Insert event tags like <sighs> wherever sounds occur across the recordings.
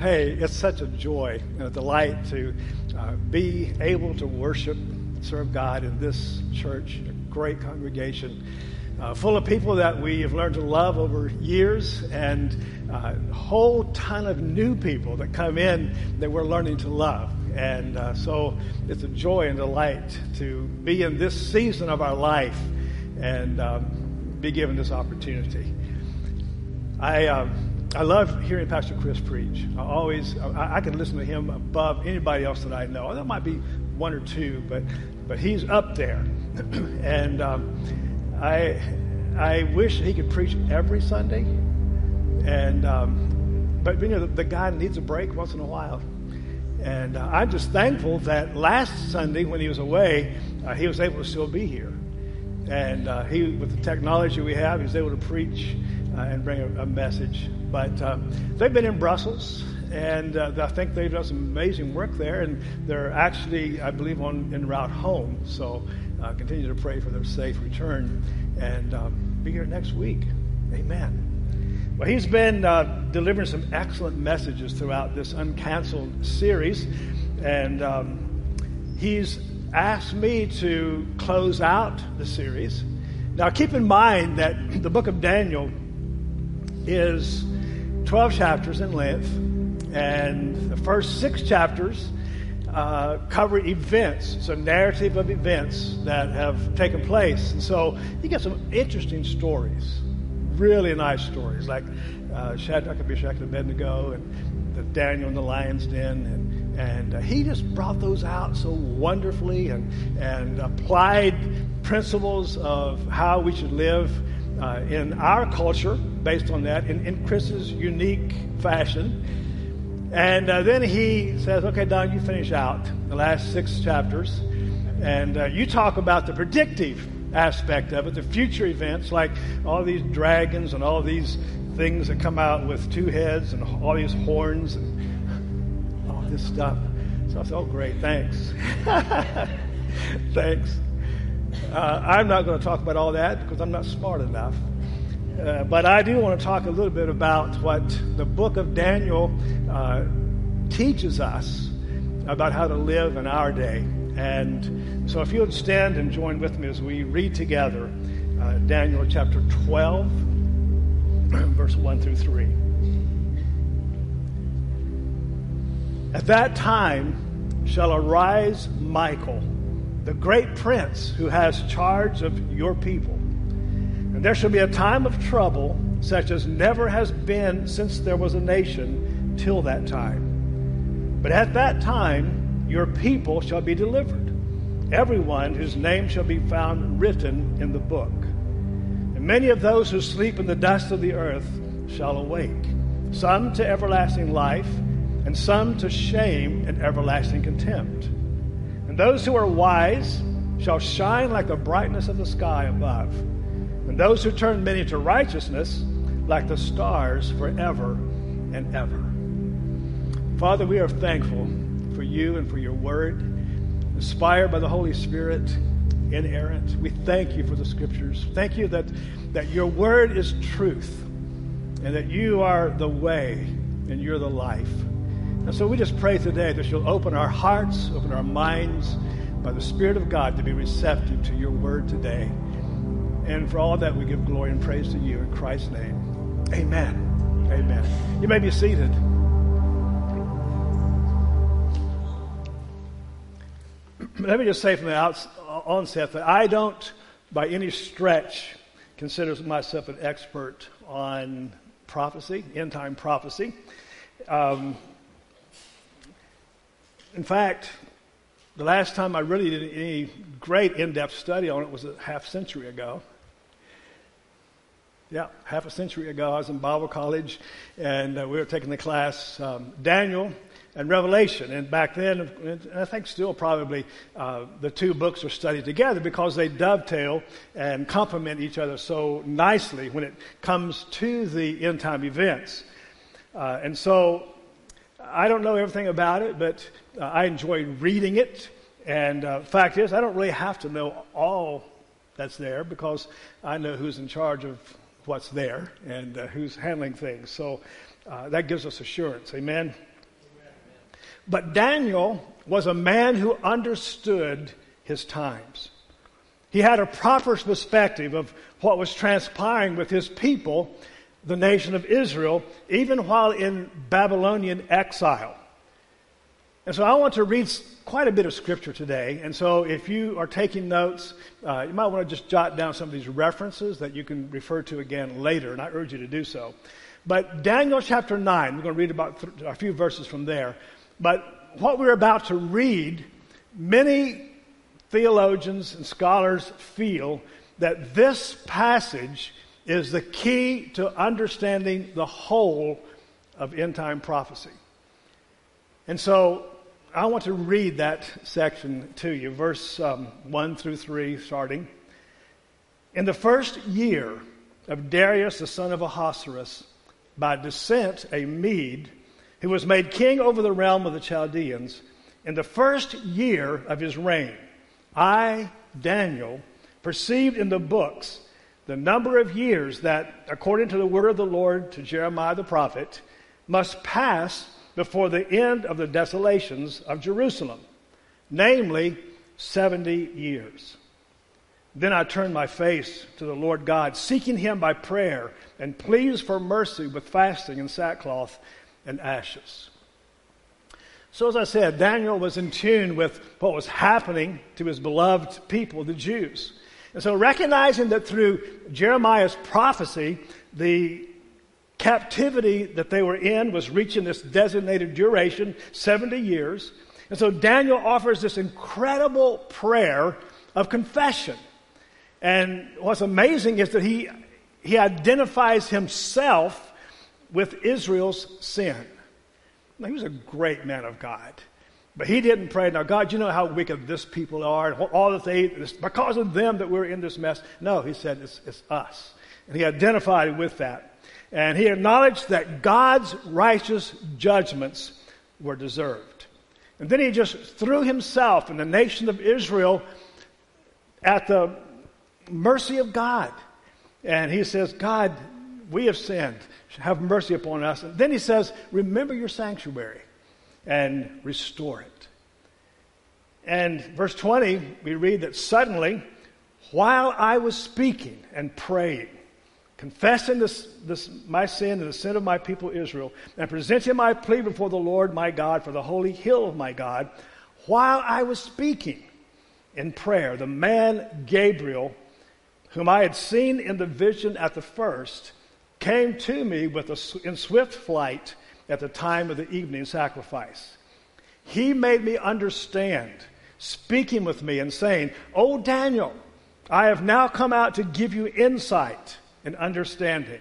Hey, it's such a joy and a delight to uh, be able to worship, serve God in this church, a great congregation, uh, full of people that we have learned to love over years, and uh, a whole ton of new people that come in that we're learning to love. And uh, so it's a joy and delight to be in this season of our life and um, be given this opportunity. I. Um, I love hearing Pastor Chris preach. I always, I, I, can listen to him above anybody else that I know. There might be one or two, but, but he's up there. <clears throat> and um, I, I wish he could preach every Sunday. And, um, but you know, the, the, guy needs a break once in a while. And uh, I'm just thankful that last Sunday when he was away, uh, he was able to still be here. And uh, he, with the technology we have, he was able to preach uh, and bring a, a message. But uh, they've been in Brussels, and uh, I think they've done some amazing work there. And they're actually, I believe, on en route home. So uh, continue to pray for their safe return, and um, be here next week. Amen. Well, he's been uh, delivering some excellent messages throughout this uncanceled series, and um, he's asked me to close out the series. Now, keep in mind that the book of Daniel is 12 chapters in length, and the first six chapters uh, cover events. A narrative of events that have taken place. And so you get some interesting stories, really nice stories, like uh, Shadrach, Meshach, and Abednego, and the Daniel in the lion's den. And, and uh, he just brought those out so wonderfully and, and applied principles of how we should live uh, in our culture based on that in, in Chris's unique fashion. And uh, then he says, Okay, Don, you finish out the last six chapters. And uh, you talk about the predictive aspect of it, the future events, like all these dragons and all these things that come out with two heads and all these horns and all this stuff. So I said, Oh, great, thanks. <laughs> thanks. Uh, I'm not going to talk about all that because I'm not smart enough. Uh, but I do want to talk a little bit about what the book of Daniel uh, teaches us about how to live in our day. And so, if you would stand and join with me as we read together uh, Daniel chapter 12, <clears throat> verse 1 through 3. At that time shall arise Michael the great prince who has charge of your people. And there shall be a time of trouble such as never has been since there was a nation till that time. But at that time your people shall be delivered, everyone whose name shall be found written in the book. And many of those who sleep in the dust of the earth shall awake, some to everlasting life, and some to shame and everlasting contempt. Those who are wise shall shine like the brightness of the sky above, and those who turn many to righteousness like the stars forever and ever. Father, we are thankful for you and for your word, inspired by the Holy Spirit, inerrant. We thank you for the scriptures. Thank you that, that your word is truth and that you are the way and you're the life. And so we just pray today that you'll open our hearts, open our minds by the Spirit of God to be receptive to your word today. And for all that, we give glory and praise to you in Christ's name. Amen. Amen. You may be seated. <clears throat> Let me just say from the onset that I don't, by any stretch, consider myself an expert on prophecy, end time prophecy. Um, in fact, the last time I really did any great in depth study on it was a half century ago. Yeah, half a century ago, I was in Bible college and uh, we were taking the class um, Daniel and Revelation. And back then, and I think still probably, uh, the two books are studied together because they dovetail and complement each other so nicely when it comes to the end time events. Uh, and so I don't know everything about it, but uh, I enjoy reading it. And uh, fact is, I don't really have to know all that's there because I know who's in charge of what's there and uh, who's handling things. So uh, that gives us assurance. Amen. But Daniel was a man who understood his times. He had a proper perspective of what was transpiring with his people, the nation of Israel, even while in Babylonian exile. And so I want to read quite a bit of scripture today. And so if you are taking notes, uh, you might want to just jot down some of these references that you can refer to again later, and I urge you to do so. But Daniel chapter 9, we're going to read about th- a few verses from there. But what we're about to read, many theologians and scholars feel that this passage is the key to understanding the whole of end time prophecy. And so I want to read that section to you, verse um, 1 through 3, starting. In the first year of Darius the son of Ahasuerus, by descent a Mede, who was made king over the realm of the Chaldeans, in the first year of his reign, I, Daniel, perceived in the books the number of years that, according to the word of the Lord to Jeremiah the prophet, must pass before the end of the desolations of Jerusalem, namely 70 years. Then I turned my face to the Lord God, seeking him by prayer and pleas for mercy with fasting and sackcloth and ashes. So, as I said, Daniel was in tune with what was happening to his beloved people, the Jews. And so, recognizing that through Jeremiah's prophecy, the captivity that they were in was reaching this designated duration, 70 years. And so, Daniel offers this incredible prayer of confession. And what's amazing is that he, he identifies himself with Israel's sin. Now, he was a great man of God. But he didn't pray, now, God, you know how wicked this people are, and all that they, it's because of them that we're in this mess. No, he said, it's, it's us. And he identified with that. And he acknowledged that God's righteous judgments were deserved. And then he just threw himself and the nation of Israel at the mercy of God. And he says, God, we have sinned. Have mercy upon us. And then he says, Remember your sanctuary and restore it. And verse 20, we read that suddenly, while I was speaking and praying, confessing this, this, my sin and the sin of my people Israel, and presenting my plea before the Lord my God for the holy hill of my God, while I was speaking in prayer, the man Gabriel, whom I had seen in the vision at the first, came to me with a, in swift flight at the time of the evening sacrifice. He made me understand, speaking with me and saying, O Daniel, I have now come out to give you insight and understanding.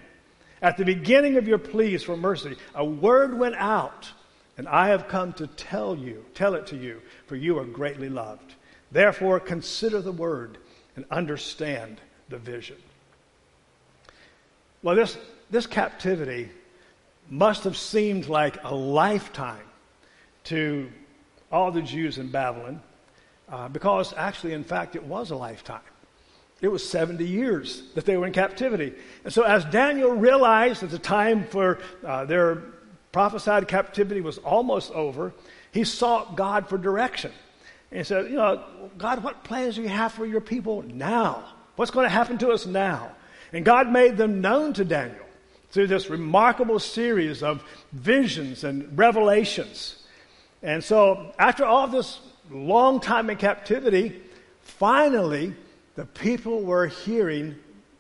At the beginning of your pleas for mercy, a word went out, and I have come to tell you, tell it to you, for you are greatly loved. Therefore, consider the word and understand the vision. Well, this, this captivity must have seemed like a lifetime to all the Jews in Babylon, uh, because actually, in fact, it was a lifetime. It was 70 years that they were in captivity. And so, as Daniel realized that the time for uh, their prophesied captivity was almost over, he sought God for direction. And he said, You know, God, what plans do you have for your people now? What's going to happen to us now? And God made them known to Daniel through this remarkable series of visions and revelations. And so, after all this long time in captivity, finally, the people were hearing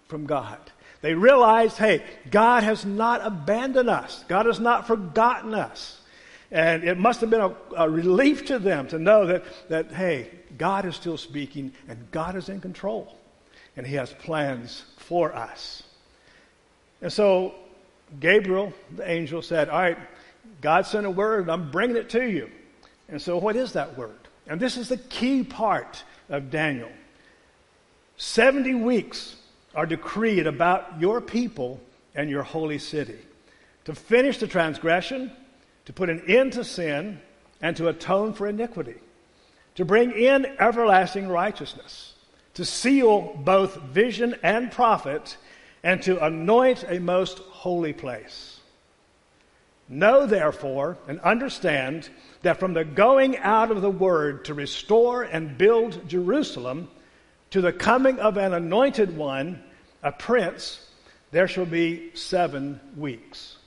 from God. They realized, hey, God has not abandoned us, God has not forgotten us. And it must have been a, a relief to them to know that, that, hey, God is still speaking and God is in control. And He has plans for us. And so Gabriel, the angel, said, All right, God sent a word, and I'm bringing it to you. And so, what is that word? And this is the key part of Daniel. 70 weeks are decreed about your people and your holy city. To finish the transgression, to put an end to sin, and to atone for iniquity, to bring in everlasting righteousness, to seal both vision and prophet, and to anoint a most holy place. Know therefore and understand that from the going out of the word to restore and build Jerusalem to the coming of an anointed one, a prince, there shall be seven weeks.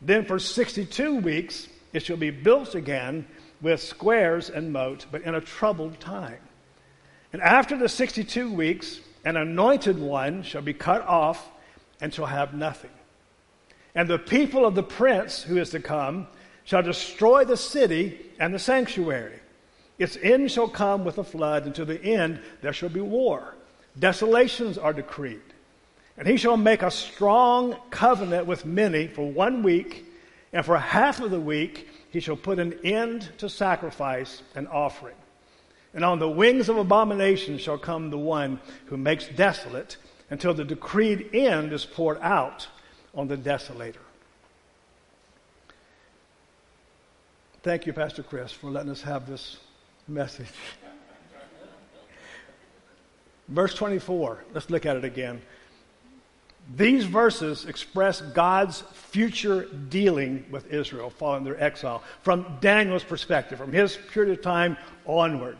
Then for 62 weeks it shall be built again with squares and moat, but in a troubled time. And after the 62 weeks, an anointed one shall be cut off and shall have nothing. And the people of the prince who is to come shall destroy the city and the sanctuary. Its end shall come with a flood, and to the end there shall be war. Desolations are decreed. And he shall make a strong covenant with many for one week, and for half of the week he shall put an end to sacrifice and offering. And on the wings of abomination shall come the one who makes desolate until the decreed end is poured out on the desolator. Thank you, Pastor Chris, for letting us have this message. Verse 24, let's look at it again. These verses express God's future dealing with Israel following their exile from Daniel's perspective, from his period of time onward.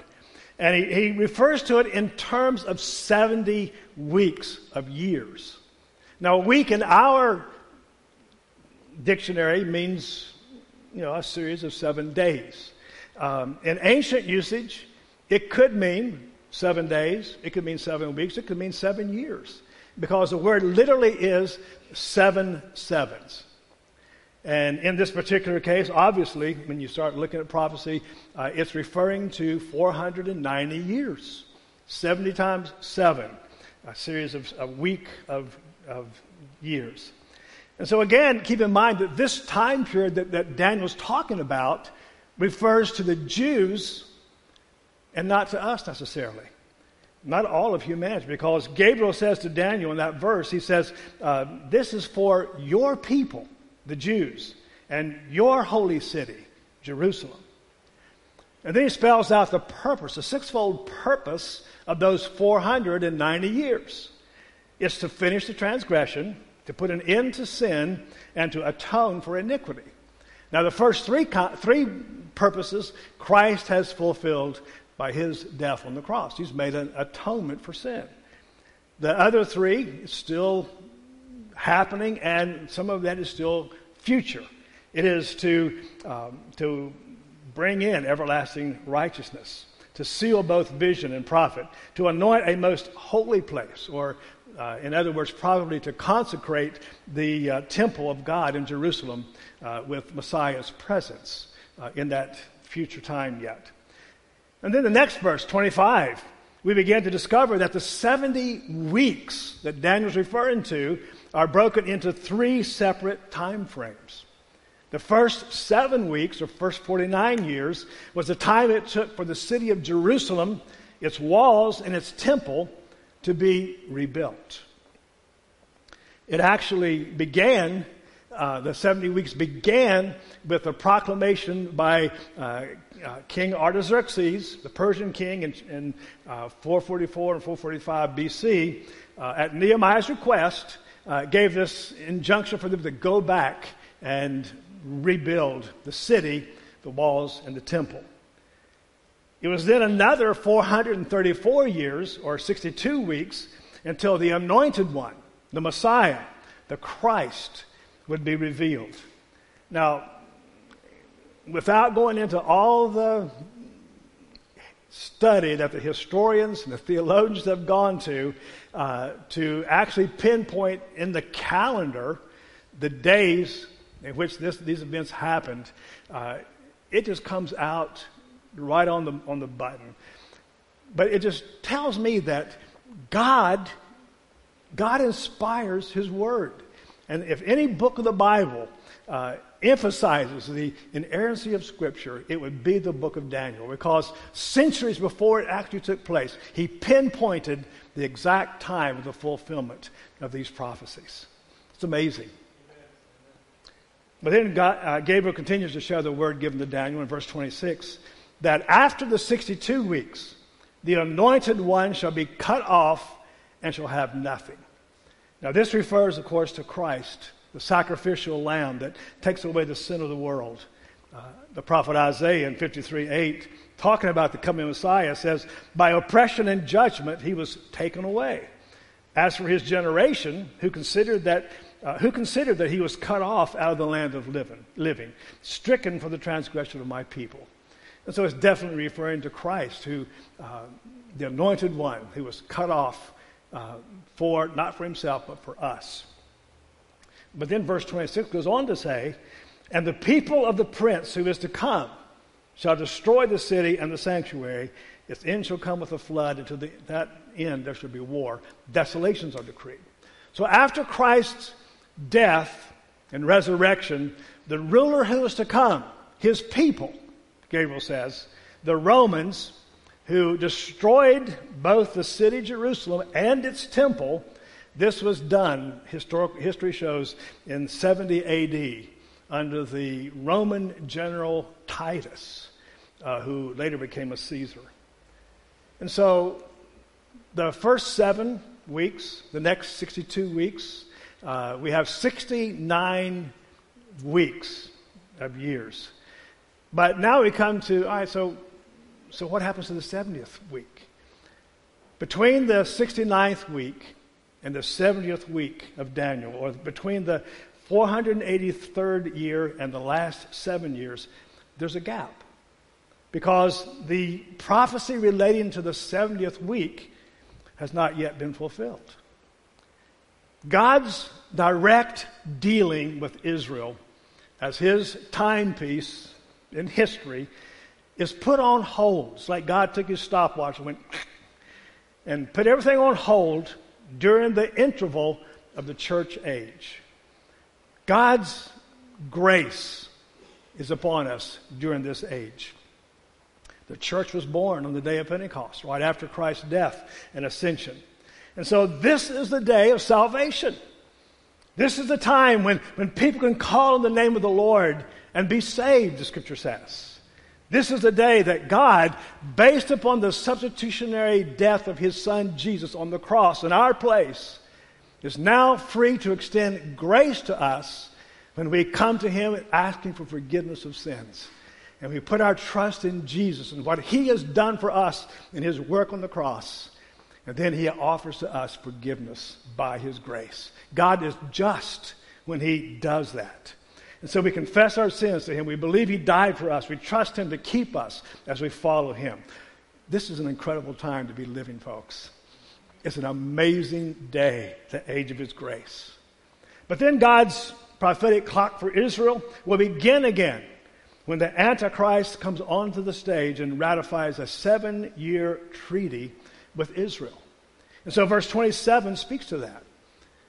And he, he refers to it in terms of 70 weeks of years. Now, a week in our dictionary means, you know, a series of seven days. Um, in ancient usage, it could mean seven days, it could mean seven weeks, it could mean seven years because the word literally is seven sevens. And in this particular case, obviously, when you start looking at prophecy, uh, it's referring to 490 years. 70 times 7, a series of a week of, of years. And so, again, keep in mind that this time period that, that Daniel's talking about refers to the Jews and not to us necessarily not all of humanity, because Gabriel says to Daniel in that verse, he says, uh, This is for your people, the Jews, and your holy city, Jerusalem. And then he spells out the purpose, the sixfold purpose of those 490 years. It's to finish the transgression, to put an end to sin, and to atone for iniquity. Now, the first three, three purposes Christ has fulfilled by his death on the cross. He's made an atonement for sin. The other three still happening, and some of that is still future. It is to, um, to bring in everlasting righteousness, to seal both vision and prophet, to anoint a most holy place, or uh, in other words, probably to consecrate the uh, temple of God in Jerusalem uh, with Messiah's presence uh, in that future time yet. And then the next verse, 25, we begin to discover that the 70 weeks that Daniel's referring to are broken into three separate time frames. The first seven weeks, or first 49 years, was the time it took for the city of Jerusalem, its walls, and its temple to be rebuilt. It actually began, uh, the 70 weeks began with a proclamation by uh, uh, King Artaxerxes, the Persian king in, in uh, 444 and 445 BC, uh, at Nehemiah's request, uh, gave this injunction for them to go back and rebuild the city, the walls, and the temple. It was then another 434 years, or 62 weeks, until the anointed one, the Messiah, the Christ, would be revealed. Now, without going into all the study that the historians and the theologians have gone to uh, to actually pinpoint in the calendar the days in which this, these events happened, uh, it just comes out right on the, on the button. But it just tells me that God, God inspires His Word. And if any book of the Bible uh, emphasizes the inerrancy of Scripture, it would be the book of Daniel because centuries before it actually took place, he pinpointed the exact time of the fulfillment of these prophecies. It's amazing. But then God, uh, Gabriel continues to share the word given to Daniel in verse 26 that after the 62 weeks, the anointed one shall be cut off and shall have nothing. Now, this refers, of course, to Christ the sacrificial lamb that takes away the sin of the world. Uh, the prophet Isaiah in 53 8, talking about the coming Messiah, says, By oppression and judgment he was taken away. As for his generation, who considered that, uh, who considered that he was cut off out of the land of living, living, stricken for the transgression of my people. And so it's definitely referring to Christ, who, uh, the anointed one, who was cut off uh, for, not for himself, but for us. But then verse 26 goes on to say, And the people of the prince who is to come shall destroy the city and the sanctuary. Its end shall come with a flood, and to the, that end there shall be war. Desolations are decreed. So after Christ's death and resurrection, the ruler who is to come, his people, Gabriel says, the Romans, who destroyed both the city Jerusalem and its temple, this was done, historic, history shows, in 70 AD under the Roman general Titus, uh, who later became a Caesar. And so the first seven weeks, the next 62 weeks, uh, we have 69 weeks of years. But now we come to, all right, so, so what happens to the 70th week? Between the 69th week and the 70th week of Daniel, or between the 483rd year and the last seven years, there's a gap. Because the prophecy relating to the 70th week has not yet been fulfilled. God's direct dealing with Israel as his timepiece in history is put on hold. It's like God took his stopwatch and went <clears throat> and put everything on hold during the interval of the church age. God's grace is upon us during this age. The church was born on the day of Pentecost, right after Christ's death and ascension. And so this is the day of salvation. This is the time when, when people can call on the name of the Lord and be saved, the scripture says. This is the day that God, based upon the substitutionary death of his son Jesus on the cross in our place, is now free to extend grace to us when we come to him asking for forgiveness of sins and we put our trust in Jesus and what He has done for us in His work on the cross, and then He offers to us forgiveness by His grace. God is just when He does that. And so we confess our sins to Him. We believe He died for us. We trust Him to keep us as we follow Him. This is an incredible time to be living, folks. It's an amazing day, the age of His grace. But then God's prophetic clock for Israel will begin again when the Antichrist comes onto the stage and ratifies a seven year treaty with Israel. And so verse 27 speaks to that.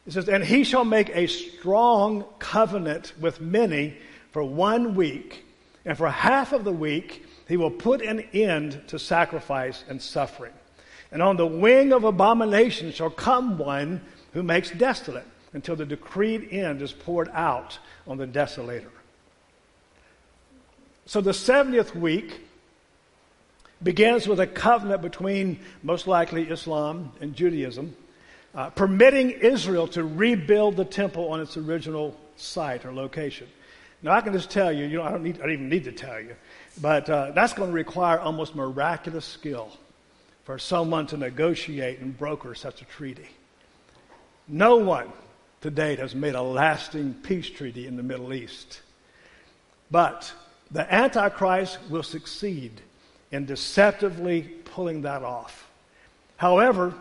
It says, And he shall make a strong covenant with many for one week, and for half of the week he will put an end to sacrifice and suffering. And on the wing of abomination shall come one who makes desolate until the decreed end is poured out on the desolator. So the 70th week begins with a covenant between, most likely, Islam and Judaism, uh, permitting Israel to rebuild the temple on its original site or location. Now, I can just tell you, you know, I don't, need, I don't even need to tell you, but uh, that's going to require almost miraculous skill for someone to negotiate and broker such a treaty. No one to date has made a lasting peace treaty in the Middle East. But the Antichrist will succeed in deceptively pulling that off. However,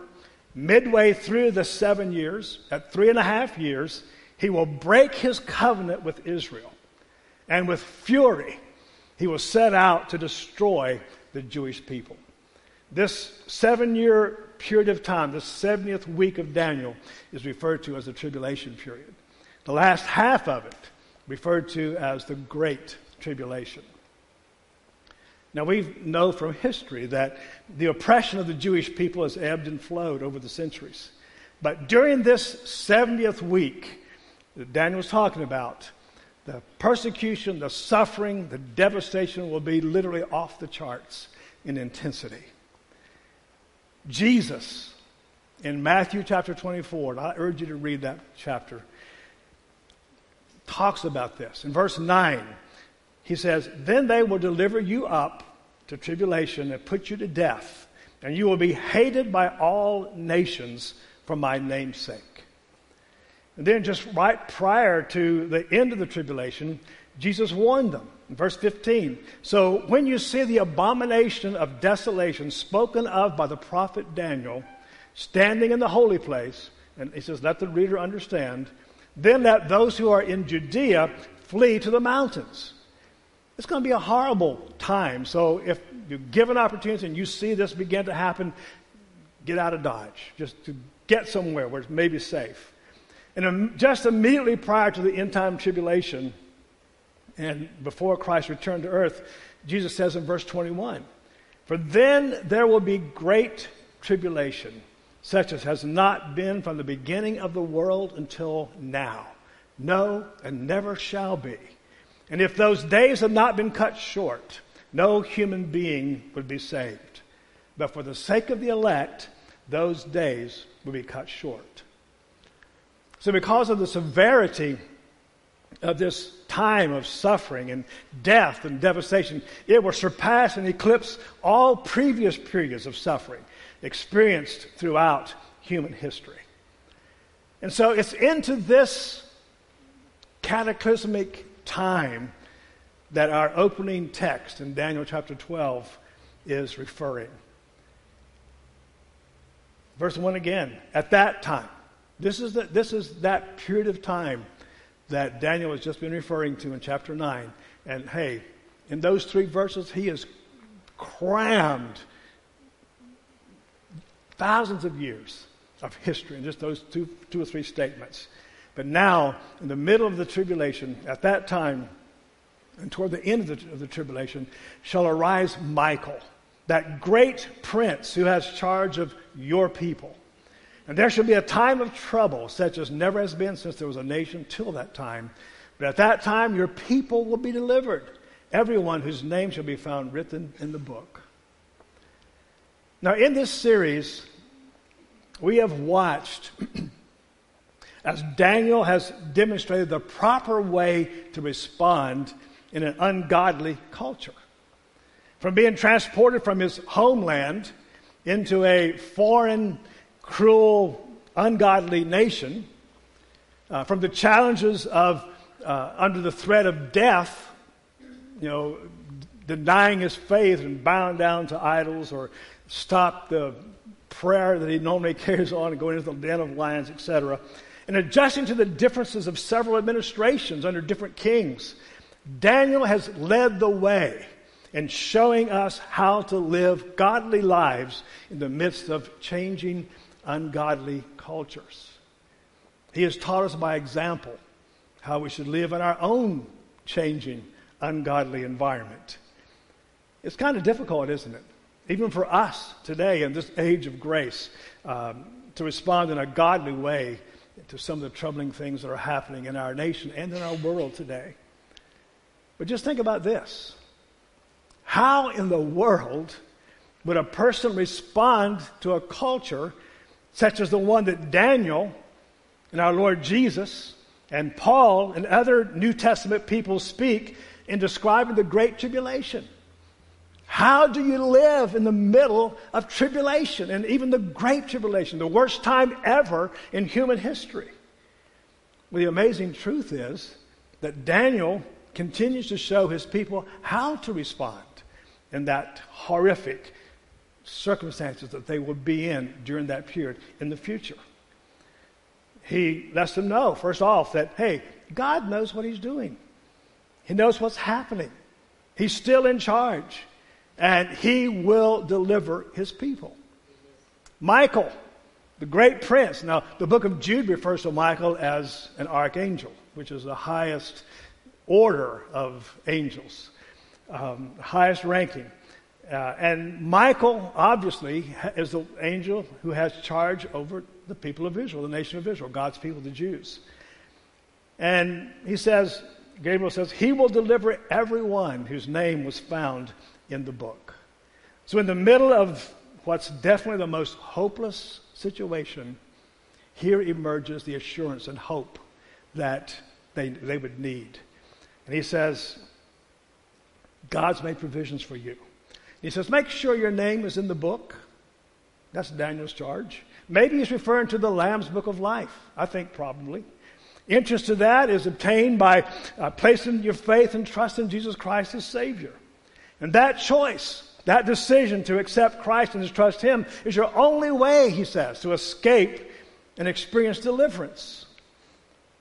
midway through the seven years, at three and a half years, he will break his covenant with Israel. And with fury, he will set out to destroy the Jewish people. This seven year period of time, the 70th week of Daniel, is referred to as the tribulation period. The last half of it, referred to as the Great tribulation. Now, we know from history that the oppression of the Jewish people has ebbed and flowed over the centuries. But during this 70th week that Daniel was talking about, the persecution, the suffering, the devastation will be literally off the charts in intensity. Jesus, in Matthew chapter 24, and I urge you to read that chapter, talks about this. In verse 9, he says, Then they will deliver you up to tribulation and put you to death, and you will be hated by all nations for my name's sake. And then, just right prior to the end of the tribulation, Jesus warned them. In verse 15, so when you see the abomination of desolation spoken of by the prophet Daniel standing in the holy place, and he says, let the reader understand, then let those who are in Judea flee to the mountains. It's going to be a horrible time. So if you give an opportunity and you see this begin to happen, get out of Dodge, just to get somewhere where it's maybe safe. And just immediately prior to the end time tribulation, and before Christ returned to earth, Jesus says in verse 21 For then there will be great tribulation, such as has not been from the beginning of the world until now. No, and never shall be. And if those days had not been cut short, no human being would be saved. But for the sake of the elect, those days would be cut short. So, because of the severity of this time of suffering and death and devastation, it will surpass and eclipse all previous periods of suffering experienced throughout human history. And so, it's into this cataclysmic time that our opening text in Daniel chapter 12 is referring. Verse 1 again, at that time. This is, the, this is that period of time that Daniel has just been referring to in chapter 9. And hey, in those three verses, he has crammed thousands of years of history in just those two, two or three statements. But now, in the middle of the tribulation, at that time, and toward the end of the, of the tribulation, shall arise Michael, that great prince who has charge of your people. And there shall be a time of trouble, such as never has been since there was a nation till that time. But at that time, your people will be delivered, everyone whose name shall be found written in the book. Now, in this series, we have watched <clears throat> as Daniel has demonstrated the proper way to respond in an ungodly culture. From being transported from his homeland into a foreign, cruel, ungodly nation, uh, from the challenges of uh, under the threat of death, you know, denying his faith and bowing down to idols or stop the prayer that he normally <laughs> carries on and going into the den of lions, etc and adjusting to the differences of several administrations under different kings, Daniel has led the way in showing us how to live godly lives in the midst of changing, ungodly cultures. He has taught us by example how we should live in our own changing, ungodly environment. It's kind of difficult, isn't it? Even for us today in this age of grace, um, to respond in a godly way to some of the troubling things that are happening in our nation and in our world today. But just think about this. How in the world would a person respond to a culture such as the one that Daniel and our Lord Jesus and Paul and other New Testament people speak in describing the Great Tribulation? How do you live in the middle of tribulation and even the great tribulation, the worst time ever in human history? Well, the amazing truth is that Daniel continues to show his people how to respond in that horrific circumstances that they will be in during that period in the future. He lets them know, first off, that, hey, God knows what he's doing. He knows what's happening. He's still in charge and he will deliver his people. Michael, the great prince. Now, the book of Jude refers to Michael as an archangel, which is the highest order of angels, um, highest ranking. Uh, and Michael, obviously, is the angel who has charge over the people of Israel, the nation of Israel, God's people, the Jews. And he says, Gabriel says, He will deliver everyone whose name was found in the book. So, in the middle of what's definitely the most hopeless situation, here emerges the assurance and hope that they, they would need. And he says, God's made provisions for you. He says, make sure your name is in the book. That's Daniel's charge. Maybe he's referring to the Lamb's book of life. I think probably. Interest to that is obtained by uh, placing your faith and trust in Jesus Christ as Savior. And that choice, that decision to accept Christ and to trust Him is your only way, he says, to escape and experience deliverance.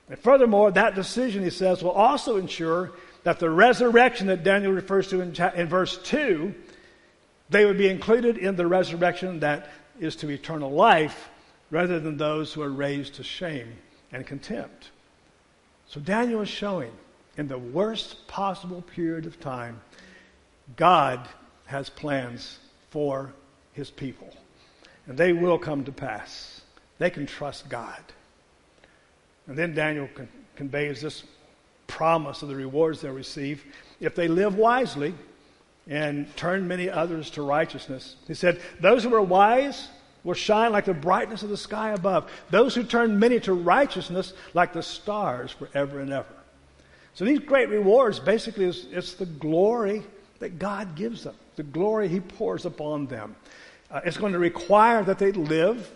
And furthermore, that decision, he says, will also ensure that the resurrection that Daniel refers to in, in verse 2, they would be included in the resurrection that is to eternal life rather than those who are raised to shame and contempt. So Daniel is showing in the worst possible period of time, God has plans for his people. And they will come to pass. They can trust God. And then Daniel con- conveys this promise of the rewards they'll receive if they live wisely and turn many others to righteousness. He said, Those who are wise will shine like the brightness of the sky above. Those who turn many to righteousness like the stars forever and ever. So these great rewards basically is it's the glory that God gives them, the glory He pours upon them. Uh, it's going to require that they live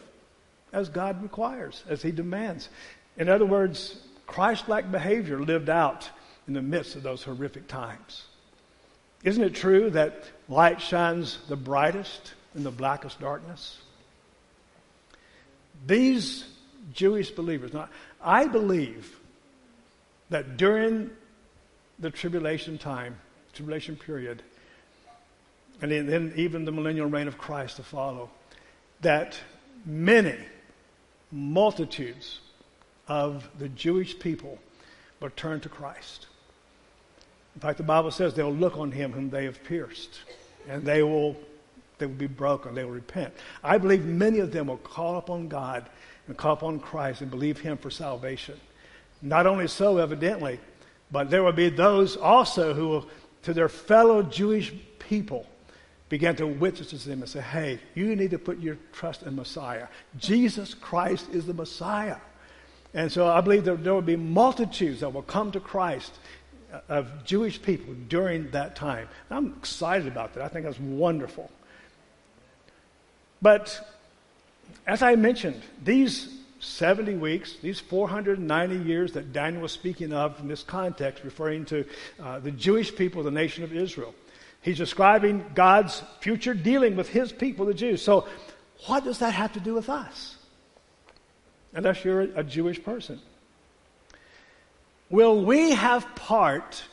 as God requires, as He demands. In other words, Christ like behavior lived out in the midst of those horrific times. Isn't it true that light shines the brightest in the blackest darkness? These Jewish believers, now, I believe that during the tribulation time, tribulation period, and then even the millennial reign of Christ to follow, that many, multitudes of the Jewish people will turn to Christ. In fact, the Bible says they'll look on him whom they have pierced, and they will, they will be broken, they will repent. I believe many of them will call upon God and call upon Christ and believe him for salvation. Not only so, evidently, but there will be those also who will, to their fellow Jewish people, began to witness to them and say, hey, you need to put your trust in Messiah. Jesus Christ is the Messiah. And so I believe that there will be multitudes that will come to Christ uh, of Jewish people during that time. I'm excited about that. I think that's wonderful. But as I mentioned, these 70 weeks, these 490 years that Daniel was speaking of in this context, referring to uh, the Jewish people, the nation of Israel, he's describing God's future dealing with his people, the Jews. So, what does that have to do with us? unless you're a Jewish person. Will we have part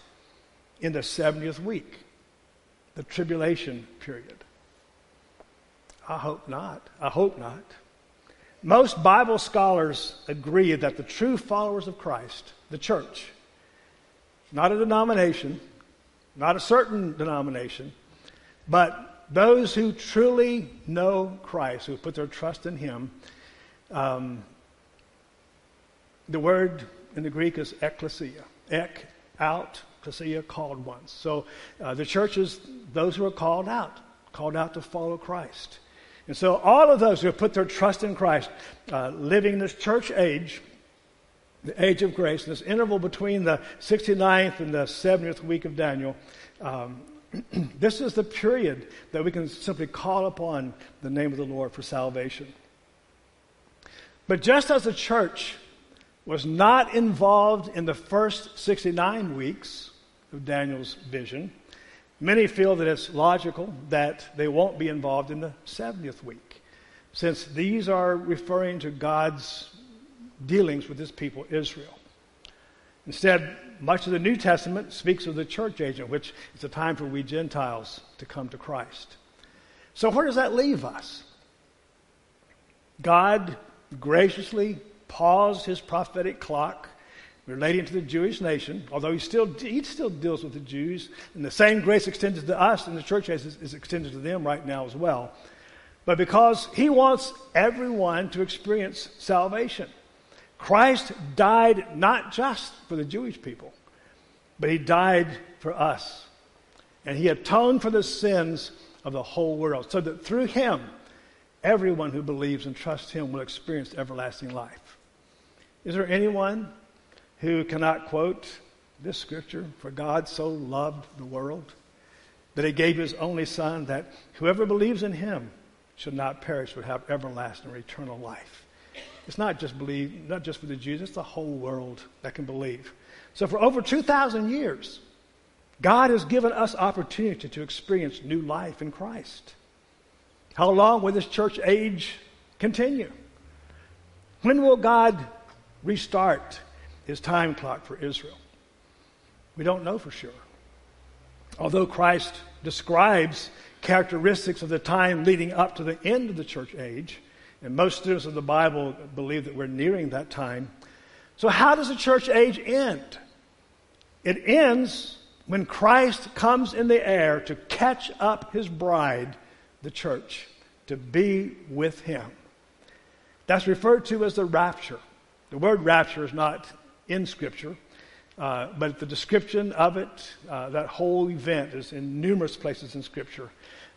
in the 70th week, the tribulation period? I hope not. I hope not. Most Bible scholars agree that the true followers of Christ, the church, not a denomination, not a certain denomination, but those who truly know Christ, who put their trust in Him, um, the word in the Greek is ecclesia. Ek, out, ecclesia, called ones. So uh, the church is those who are called out, called out to follow Christ. And so all of those who have put their trust in Christ, uh, living in this church age, the age of grace, this interval between the 69th and the 70th week of Daniel, um, <clears throat> this is the period that we can simply call upon the name of the Lord for salvation. But just as the church was not involved in the first 69 weeks of Daniel's vision. Many feel that it's logical that they won't be involved in the 70th week, since these are referring to God's dealings with his people, Israel. Instead, much of the New Testament speaks of the church age, which it's a time for we Gentiles to come to Christ. So, where does that leave us? God graciously paused his prophetic clock relating to the Jewish nation, although he still, he still deals with the Jews, and the same grace extended to us in the church is, is extended to them right now as well. But because he wants everyone to experience salvation, Christ died not just for the Jewish people, but he died for us. And he atoned for the sins of the whole world, so that through him, everyone who believes and trusts him will experience everlasting life. Is there anyone who cannot quote this scripture, for God so loved the world that he gave his only son that whoever believes in him should not perish but have everlasting or eternal life. It's not just believe, not just for the Jews, it's the whole world that can believe. So for over 2,000 years, God has given us opportunity to experience new life in Christ. How long will this church age continue? When will God restart his time clock for Israel? We don't know for sure. Although Christ describes characteristics of the time leading up to the end of the church age, and most students of the Bible believe that we're nearing that time. So, how does the church age end? It ends when Christ comes in the air to catch up his bride, the church, to be with him. That's referred to as the rapture. The word rapture is not in Scripture, uh, but the description of it, uh, that whole event, is in numerous places in Scripture.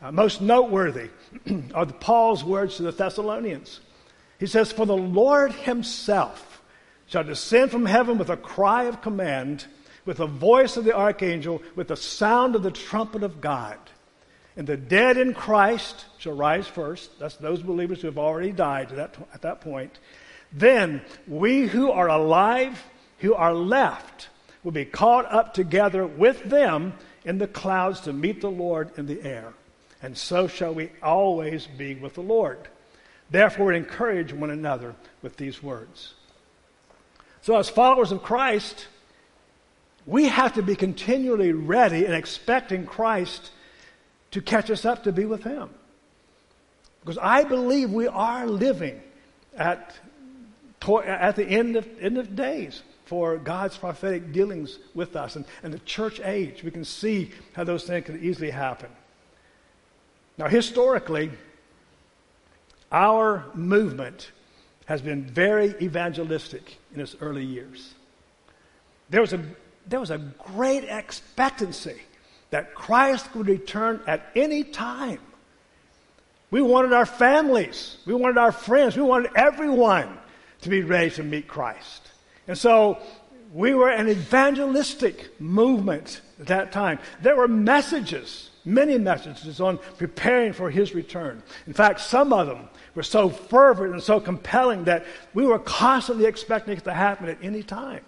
Uh, most noteworthy <clears throat> are the Paul's words to the Thessalonians. He says, For the Lord himself shall descend from heaven with a cry of command, with the voice of the archangel, with the sound of the trumpet of God. And the dead in Christ shall rise first. That's those believers who have already died at that, at that point. Then we who are alive, who are left, will be caught up together with them in the clouds to meet the Lord in the air. And so shall we always be with the Lord. Therefore, encourage one another with these words. So, as followers of Christ, we have to be continually ready and expecting Christ to catch us up to be with Him. Because I believe we are living at, at the end of, end of days for God's prophetic dealings with us. And, and the church age, we can see how those things can easily happen. Now, historically, our movement has been very evangelistic in its early years. There was a, there was a great expectancy that Christ would return at any time. We wanted our families, we wanted our friends, we wanted everyone to be ready to meet Christ. And so we were an evangelistic movement at that time. There were messages, many messages on preparing for his return. In fact, some of them were so fervent and so compelling that we were constantly expecting it to happen at any time.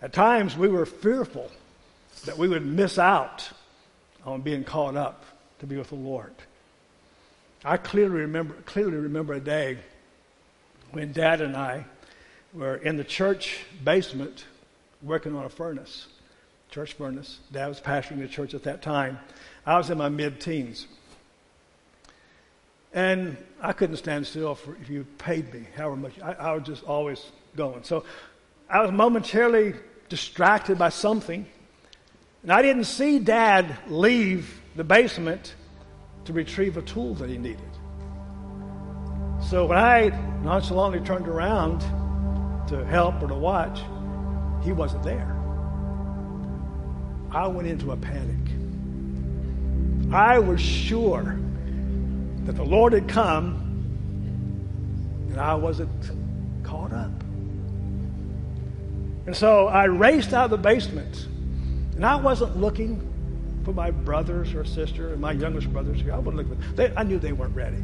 At times, we were fearful that we would miss out on being caught up to be with the Lord. I clearly remember, clearly remember a day when Dad and I were in the church basement working on a furnace, church furnace. Dad was pastoring the church at that time. I was in my mid teens. And I couldn't stand still for, if you paid me however much. I, I was just always going. So I was momentarily distracted by something. And I didn't see Dad leave the basement to retrieve a tool that he needed. So when I nonchalantly turned around to help or to watch, he wasn't there. I went into a panic. I was sure that the Lord had come and I wasn't caught up. And so I raced out of the basement and I wasn't looking for my brothers or sister and my youngest brothers. I wasn't looking them. I knew they weren't ready.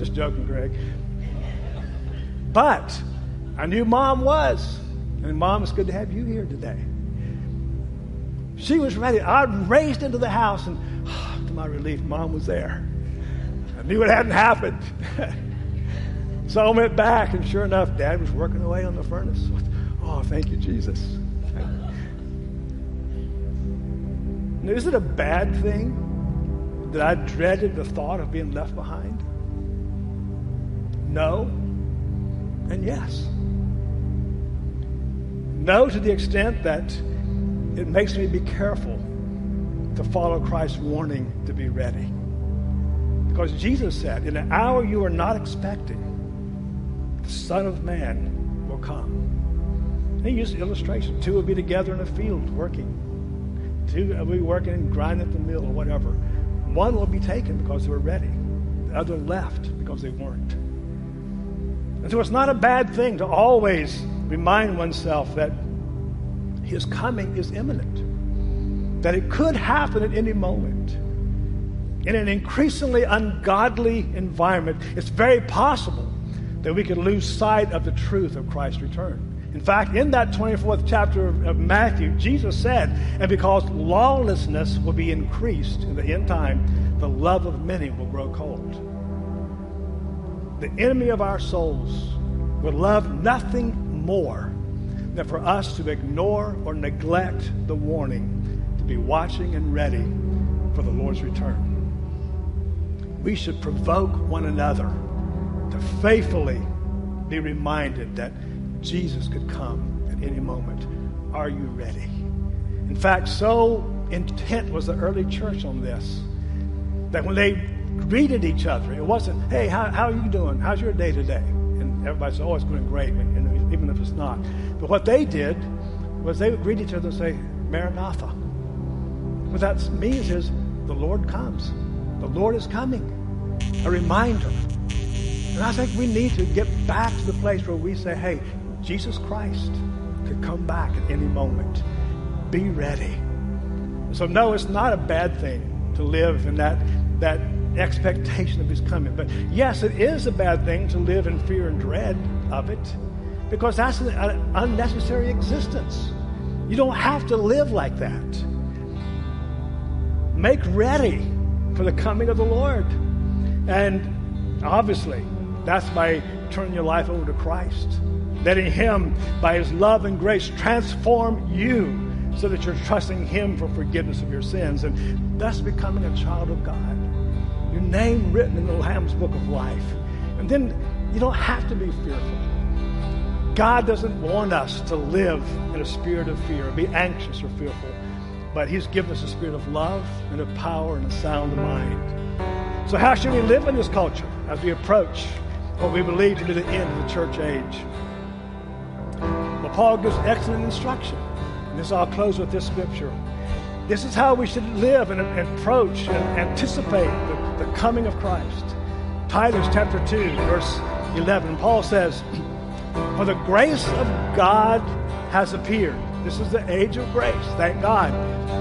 Just joking, Greg. But I knew mom was. And mom, it's good to have you here today. She was ready. I raced into the house, and <sighs> to my relief, mom was there. I knew it hadn't happened. <laughs> so I went back, and sure enough, dad was working away on the furnace. Oh, thank you, Jesus. Now, is it a bad thing that I dreaded the thought of being left behind? No, and yes. No, to the extent that it makes me be careful to follow Christ's warning to be ready. Because Jesus said, In an hour you are not expecting, the Son of Man will come. He used illustration. Two will be together in a field working. Two will be working and grinding at the mill or whatever. One will be taken because they were ready. The other left because they weren't. And so it's not a bad thing to always remind oneself that his coming is imminent, that it could happen at any moment. In an increasingly ungodly environment, it's very possible that we could lose sight of the truth of Christ's return. In fact, in that 24th chapter of Matthew, Jesus said, And because lawlessness will be increased in the end time, the love of many will grow cold. The enemy of our souls would love nothing more than for us to ignore or neglect the warning to be watching and ready for the Lord's return. We should provoke one another to faithfully be reminded that Jesus could come at any moment. Are you ready? In fact, so intent was the early church on this that when they greeted each other, it wasn't, hey, how, how are you doing? How's your day today? And everybody said, oh, it's going great, even if it's not. But what they did was they would greet each other and say, Maranatha. What that means is the Lord comes. The Lord is coming. A reminder. And I think we need to get back to the place where we say, hey, Jesus Christ could come back at any moment. Be ready. So, no, it's not a bad thing to live in that, that expectation of his coming. But yes, it is a bad thing to live in fear and dread of it because that's an, unnecessary existence. You don't have to live like that. Make ready for the coming of the Lord. And obviously, that's by turning your life over to Christ letting Him, by His love and grace, transform you so that you're trusting Him for forgiveness of your sins and thus becoming a child of God. Your name written in the Lamb's book of life. And then you don't have to be fearful. God doesn't want us to live in a spirit of fear, or be anxious or fearful, but He's given us a spirit of love and of power and a sound mind. So, how should we live in this culture as we approach what we believe to be the end of the church age? Well, Paul gives excellent instruction. And this I'll close with this scripture. This is how we should live and, approach and anticipate the, the coming of Christ. Titus chapter 2, verse 11, Paul says, <clears throat> For the grace of God has appeared. This is the age of grace, thank God,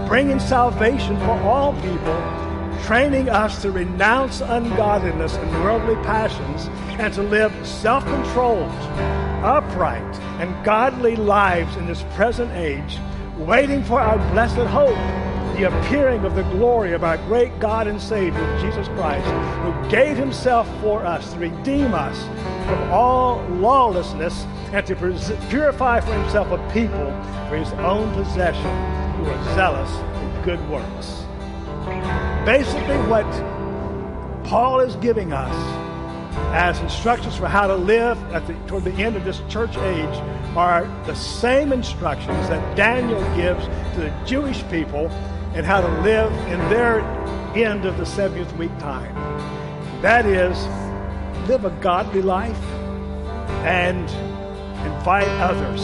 bringing salvation for all people, training us to renounce ungodliness and worldly passions, and to live self controlled upright, and godly lives in this present age, waiting for our blessed hope, the appearing of the glory of our great God and Savior, Jesus Christ, who gave himself for us to redeem us from all lawlessness and to purify for himself a people for his own possession who are zealous in good works. Basically, what Paul is giving us as instructions for how to live at the, toward the end of this church age are the same instructions that Daniel gives to the Jewish people and how to live in their end of the 70th week time. That is, live a godly life and invite others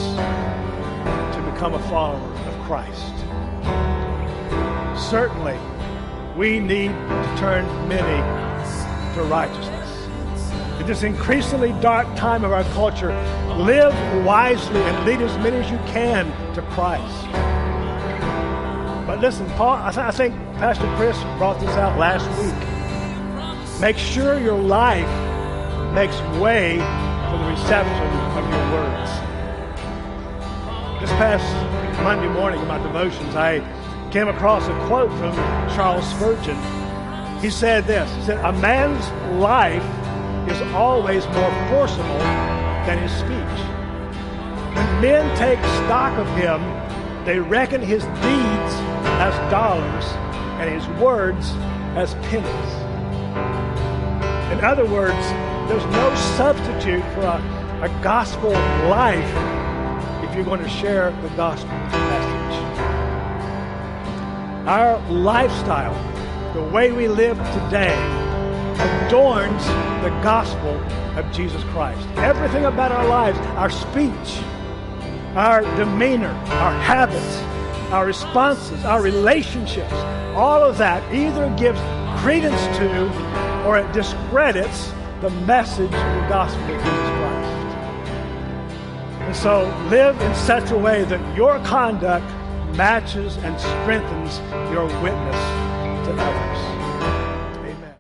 to become a follower of Christ. Certainly, we need to turn many to righteousness in this increasingly dark time of our culture, live wisely and lead as many as you can to Christ. But listen, Paul, I, th- I think Pastor Chris brought this out last week. Make sure your life makes way for the reception of your words. This past Monday morning in my devotions, I came across a quote from Charles Spurgeon. He said this He said, A man's life is always more forcible than his speech. When men take stock of him, they reckon his deeds as dollars and his words as pennies. In other words, there's no substitute for a, a gospel life if you're going to share the gospel message. Our lifestyle, the way we live today, adorns the gospel of Jesus Christ. Everything about our lives, our speech, our demeanor, our habits, our responses, our relationships, all of that either gives credence to or it discredits the message of the gospel of Jesus Christ. And so live in such a way that your conduct matches and strengthens your witness to others.